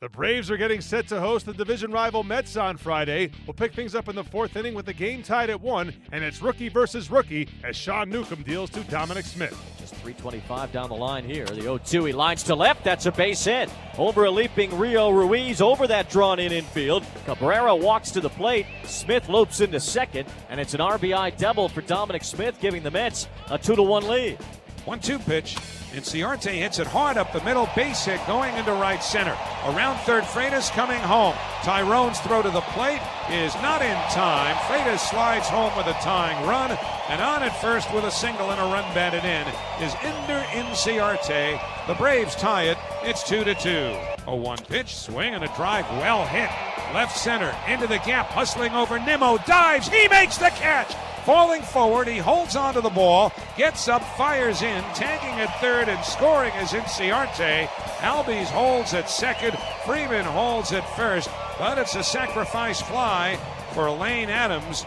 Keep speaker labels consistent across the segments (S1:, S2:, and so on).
S1: The Braves are getting set to host the division rival Mets on Friday. We'll pick things up in the fourth inning with the game tied at one, and it's rookie versus rookie as Sean Newcomb deals to Dominic Smith.
S2: Just 325 down the line here. The 0 2, he lines to left. That's a base hit. Over a leaping Rio Ruiz over that drawn in infield. Cabrera walks to the plate. Smith loops into second, and it's an RBI double for Dominic Smith, giving the Mets a 2 to 1 lead.
S3: 1 2 pitch. Inciarte hits it hard up the middle, base hit going into right center. Around third, Freitas coming home. Taijeron's throw to the plate is not in time. Freitas slides home with a tying run, and on at first with a single and a run batted in is Ender Inciarte. The Braves tie it. It's 2 to 2. A one pitch swing and a drive well hit. Left center into the gap, hustling over Nimmo, dives, he makes the catch. Falling forward, he holds onto the ball, gets up, fires in, tagging at third and scoring is Inciarte. Albies holds at second, Freeman holds at first, but it's a sacrifice fly for Lane Adams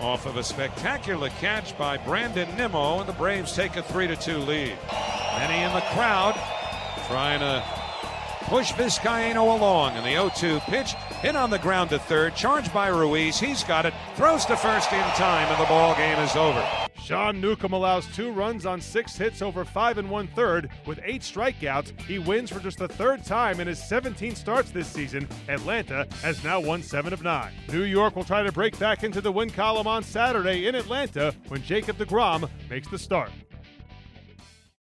S3: off of a spectacular catch by Brandon Nimmo, and the Braves take a 3 2 lead. Many in the crowd trying to push Vizcaino along, and the 0 2 pitch hit on the ground to third, charged by Ruiz. He's got it, throws to first in time, and the ball game is over.
S1: Sean Newcomb allows two runs on six hits over five and one third. With eight strikeouts, he wins for just the third time in his 17 starts this season. Atlanta has now won seven of nine. New York will try to break back into the win column on Saturday in Atlanta when Jacob DeGrom makes the start.